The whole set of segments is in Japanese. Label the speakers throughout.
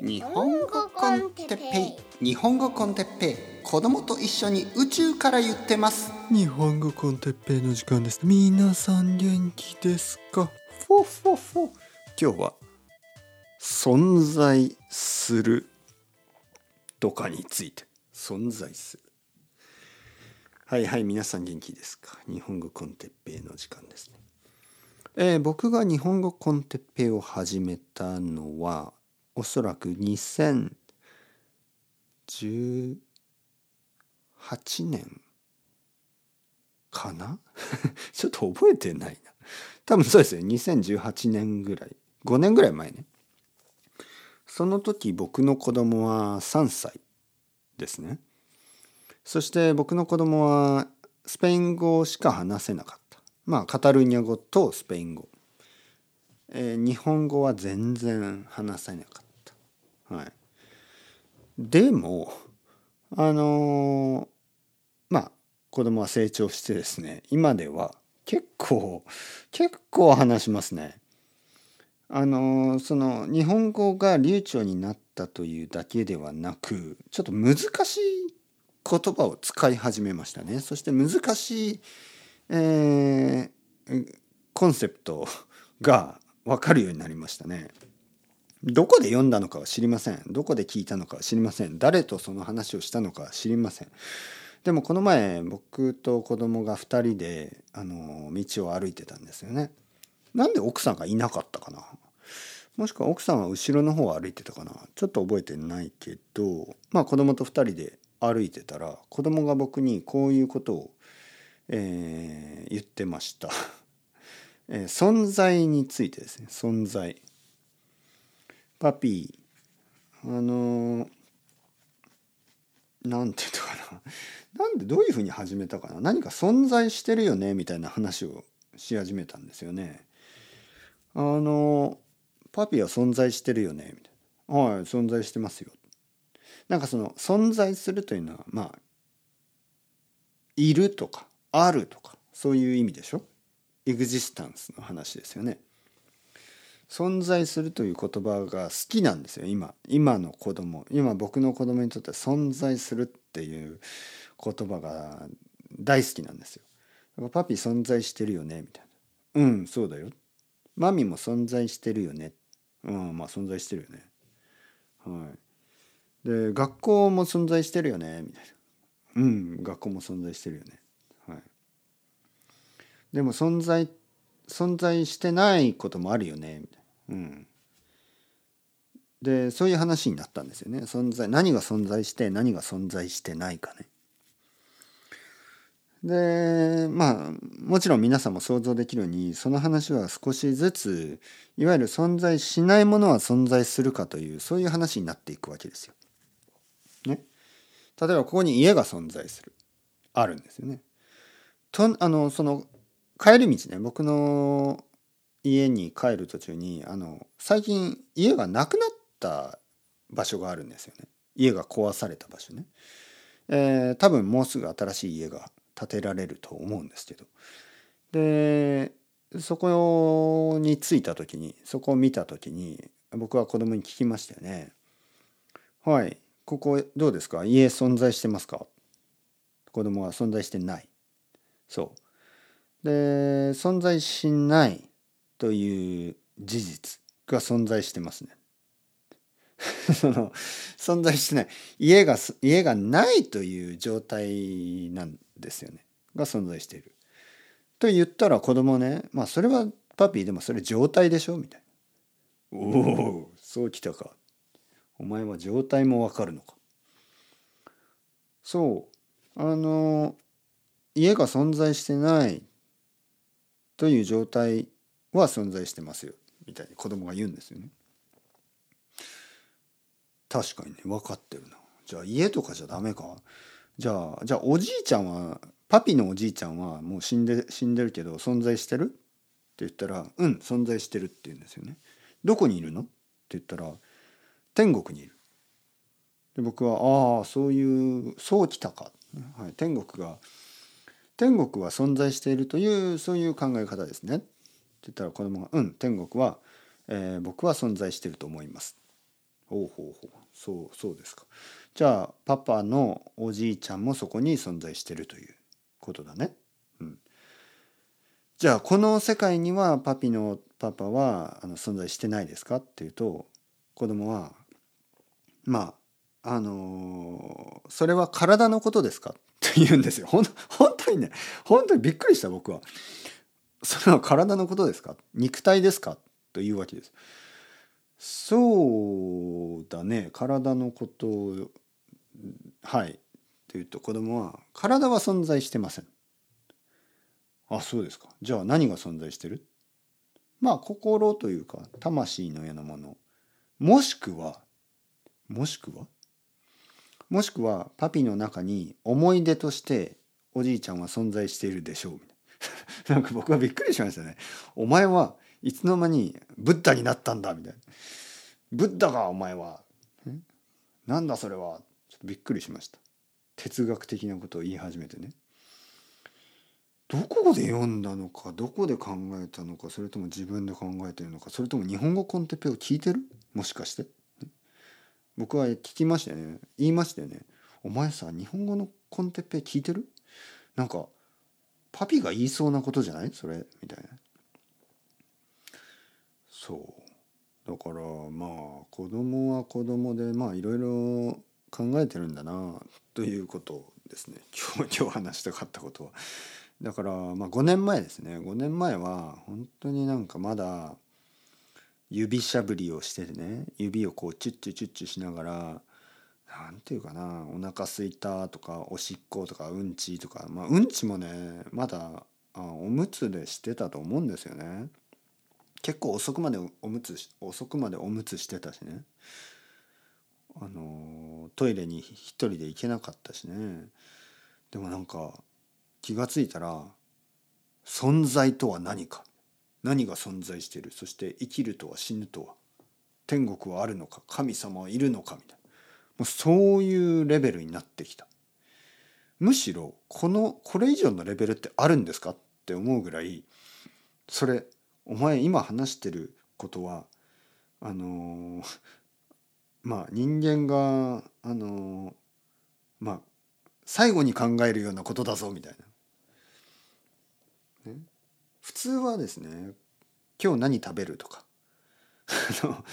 Speaker 1: 日本語 con Teppei。日本語 con Teppei。子供と一緒に宇宙から言ってます。
Speaker 2: 日本語 con Teppei の時間です。皆さん元気ですか？フォフォフォ今日は存在するとかについて。存在する。はいはい皆さん元気ですか？日本語 con Teppei の時間ですね。えー、僕が日本語コンテッペイを始めたのはおそらく2018年かな？ちょっと覚えてないな。多分そうですよ2018年ぐらい。5年ぐらい前ね。その時僕の子供は3歳ですね。そして僕の子供はスペイン語しか話せなかった。まあカタルーニャ語とスペイン語、えー、日本語は全然話せなかった。でもあの、まあ子供は成長してですね今では結構結構話しますね。あの、その日本語が流暢になったというだけではなくちょっと難しい言葉を使い始めましたね。そして難しいえー、コンセプトが分かるようになりましたね。どこで読んだのかは知りません。どこで聞いたのかは知りません。誰とその話をしたのかは知りません。でもこの前僕と子供が2人であの道を歩いてたんですよね。なんで奥さんがいなかったかな？もしくは奥さんは後ろの方を歩いてたかな？ちょっと覚えてないけどまあ子供と2人で歩いてたら子供が僕にこういうことをえー、言ってました、えー、存在についてですね存在パピー。あのー、なんていうのかな。なんでどういうふうに始めたかな。何か存在してるよねみたいな話をし始めたんですよね。あのパピーは存在してるよねみたいな。はい存在してますよ。なんかその存在するというのはまあいるとかあるとかそういう意味でしょ。エグジスタンスの話ですよね。存在するという言葉が好きなんですよ。今今の子供今僕の子供にとっては存在するっていう言葉が大好きなんですよ。パピ存在してるよねみたいな。うんそうだよ。マミも存在してるよね。うんまあ存在してるよね。はい。で学校も存在してるよねみたいな。うん学校も存在してるよね。はい。でも存在存在してないこともあるよねみたいな。うんでそういう話になったんですよね存在何が存在して何が存在してないかね。でまあもちろん皆さんも想像できるようにその話は少しずついわゆる存在しないものは存在するかというそういう話になっていくわけですよ。ね。例えばここに家が存在するあるんですよね。とあのその帰り道ね僕の家に帰る途中にあの最近家がなくなった場所があるんですよね。家が壊された場所ね、えー、多分もうすぐ新しい家が建てられると思うんですけど。でそこに着いた時にそこを見た時に僕は子供に聞きましたよね「はいここどうですか？家存在してますか?」子供は存在してないそう。で存在しないという事実が存在してますね。その存在してない家が家がないという状態なんですよねが存在している。と言ったら子供ねまあそれはパピーでもそれ状態でしょみたいな。おおそうきたか。お前は状態もわかるのか。そうあの家が存在してないという状態は存在してますよみたいに子供が言うんですよね。確かにね分かってるな。じゃあ家とかじゃダメか？じゃあじゃあおじいちゃんはパピのおじいちゃんはもう死んで死んでるけど存在してる？って言ったら「うん存在してる」って言うんですよね。どこにいるの？って言ったら「天国にいる」。で僕は「ああそういうそうきたか」はい、天国が天国は存在しているというそういう考え方ですね。っって言ったら子供が「うん天国は、えー、僕は存在してると思います」ほうほうほうそうそうですかじゃあパパのおじいちゃんもそこに存在してるということだね。うん、じゃあこの世界にはパピのパパはあの存在してないですかっていうと子供はまああのー、それは体のことですかって言うんですよ。ほん本当にね本当にびっくりした僕は。それは体のことですか？肉体ですか？というわけです。そうだね。体のことはい。というと子供は体は存在してません。あそうですか。じゃあ何が存在してる？まあ心というか魂のようなもの。もしくはもしくは？もしくはパピの中に思い出としておじいちゃんは存在しているでしょうみたいな。なんか僕はびっくりしましたね。お前はいつの間にブッダになったんだみたいな。ブッダがお前は。なんだそれは。ちょっとびっくりしました。哲学的なことを言い始めてね。どこで読んだのかどこで考えたのかそれとも自分で考えてるのかそれとも日本語コンテッペを聞いてる？もしかして僕は聞きましたよね言いましたよねお前さ日本語のコンテッペ聞いてる？なんかパピが言いそうなことじゃない？それみたいな。そう。だからまあ子供は子供でまあいろいろ考えてるんだなということですね。今日今日話したかったことは。だからまあ5年前ですね。5年前は本当になんかまだ指しゃぶりをしててね。指をこうチュッチュチュッチュしながら何て言うかなお腹すいたとかおしっことかうんちとか。まあうんちもねまだあおむつでしてたと思うんですよね。結構遅くまでおむつ遅くまでおむつしてたしね。あのトイレに一人で行けなかったしね。でもなんか気がついたら存在とは何か。何が存在してる。そして生きるとは死ぬとは。天国はあるのか神様はいるのかみたいな。もうそういうレベルになってきた。むしろこのこれ以上のレベルってあるんですかって思うぐらいそれお前今話してることはあのー、まあ人間があのー、まあ最後に考えるようなことだぞみたいな、ね、普通はですね今日何食べるとか。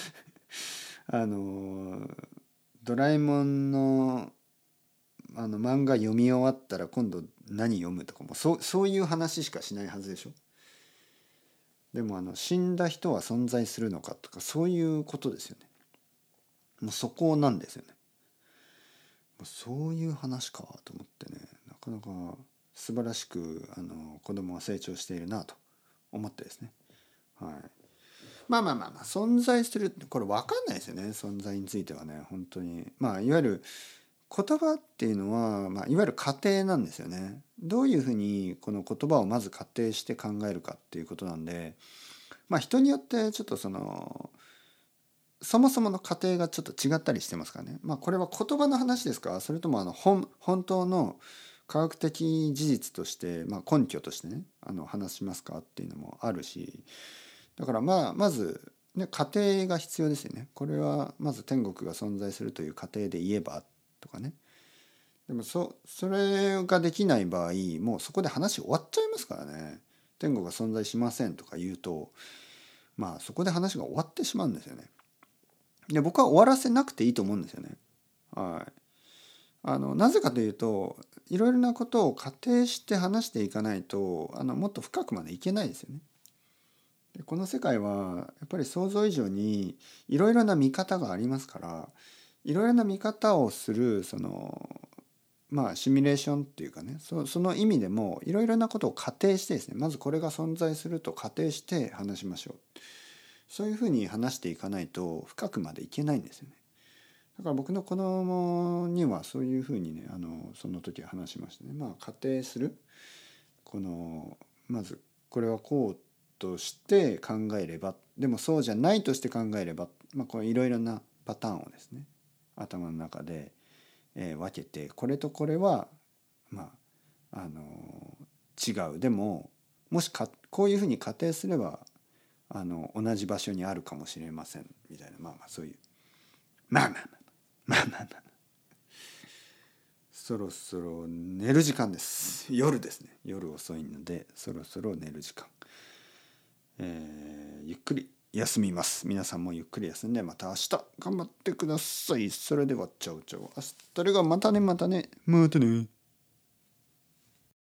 Speaker 2: あのドラえもんのあの漫画読み終わったら今度何読むとかもそうそういう話しかしないはずでしょ？でもあの死んだ人は存在するのかとかそういうことですよね。もうそこなんですよね。そういう話かと思ってねなかなか素晴らしくあの子供は成長しているなと思ってですね。はい。まあまあまあまあ存在するこれ分かんないですよね存在についてはね本当に。まあいわゆる言葉っていうのは、まあ、いわゆる過程なんですよね。どういうふうにこの言葉をまず仮定して考えるかっていうことなんでまあ人によってちょっとそのそもそもの過程がちょっと違ったりしてますからね。まあこれは言葉の話ですか？それともあの本本当の科学的事実として、まあ、根拠としてねあの話しますか？っていうのもあるしだからまあまず、ね、過程が必要ですよね。これはまず天国が存在するという過程で言えばとかね。でもそそれができない場合もうそこで話終わっちゃいますからね。天国が存在しませんとか言うとまあそこで話が終わってしまうんですよね。で僕は終わらせなくていいと思うんですよね。はい、あのなぜかというといろいろなことを仮定して話していかないとあのもっと深くまでいけないですよね。この世界はやっぱり想像以上にいろいろな見方がありますからいろいろな見方をするそのまあシミュレーションっていうかねその意味でもいろいろなことを仮定してですねまずこれが存在すると仮定して話しましょう。そういうふうに話していかないと深くまでいけないんですよね。だから僕の子供にはそういうふうにねあのその時は話しましたね。まあ仮定するこのまずこれはこうとして考えればでもそうじゃないとして考えれば、まあ、これいろいろなパターンをですね頭の中で、えー、分けてこれとこれはまああのー、違う。でももしかこういうふうに仮定すればあの同じ場所にあるかもしれません。みたいな。まあまあそういう。まあまあまあ。まあまあまあ。そろそろ寝る時間です。夜ですね。夜遅いのでそろそろ寝る時間。えー、ゆっくり休みます。皆さんもゆっくり休んでまた明日頑張ってください。それではチャウチャウ明日がまたねまたね。またね。